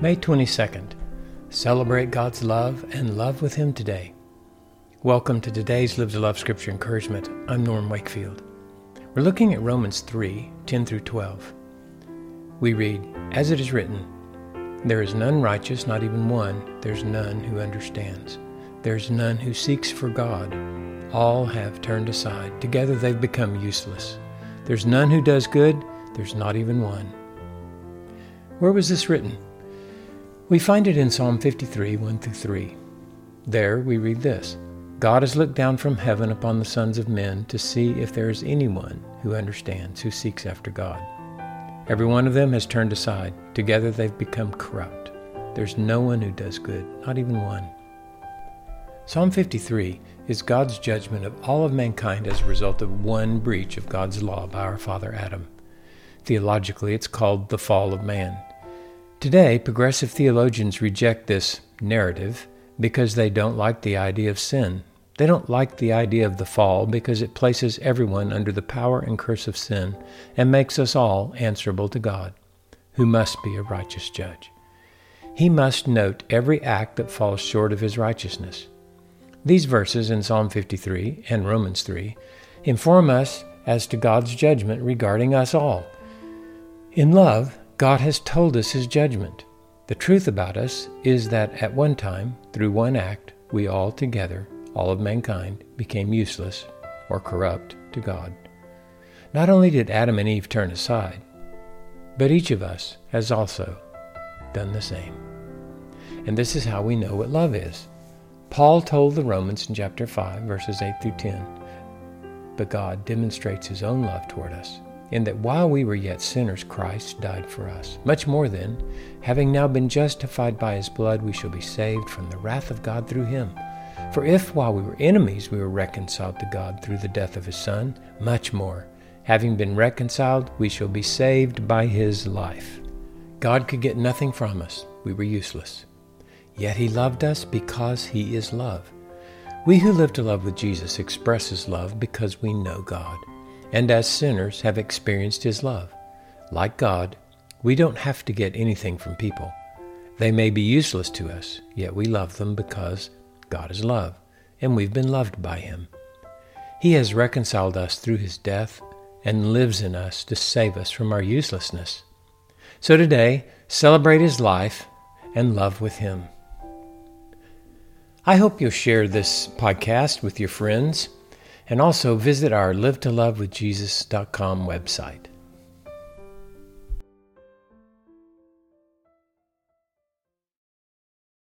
May 22nd. Celebrate God's love and love with Him today. Welcome to today's Live to Love Scripture Encouragement. I'm Norm Wakefield. We're looking at Romans 3 10 through 12. We read, As it is written, There is none righteous, not even one. There's none who understands. There's none who seeks for God. All have turned aside. Together they've become useless. There's none who does good. There's not even one. Where was this written? We find it in Psalm 53, 1 through 3. There we read this God has looked down from heaven upon the sons of men to see if there is anyone who understands, who seeks after God. Every one of them has turned aside. Together they've become corrupt. There's no one who does good, not even one. Psalm 53 is God's judgment of all of mankind as a result of one breach of God's law by our father Adam. Theologically, it's called the fall of man. Today, progressive theologians reject this narrative because they don't like the idea of sin. They don't like the idea of the fall because it places everyone under the power and curse of sin and makes us all answerable to God, who must be a righteous judge. He must note every act that falls short of his righteousness. These verses in Psalm 53 and Romans 3 inform us as to God's judgment regarding us all. In love, God has told us His judgment. The truth about us is that at one time, through one act, we all together, all of mankind, became useless or corrupt to God. Not only did Adam and Eve turn aside, but each of us has also done the same. And this is how we know what love is. Paul told the Romans in chapter 5, verses 8 through 10, but God demonstrates his own love toward us in that while we were yet sinners, Christ died for us. Much more then, having now been justified by his blood, we shall be saved from the wrath of God through him. For if while we were enemies we were reconciled to God through the death of his Son, much more, having been reconciled, we shall be saved by his life. God could get nothing from us. We were useless. Yet he loved us because he is love. We who live to love with Jesus express his love because we know God and as sinners have experienced His love. Like God, we don't have to get anything from people. They may be useless to us, yet we love them because God is love, and we've been loved by Him. He has reconciled us through His death and lives in us to save us from our uselessness. So today, celebrate His life and love with Him. I hope you'll share this podcast with your friends and also visit our live to love with Jesus.com website.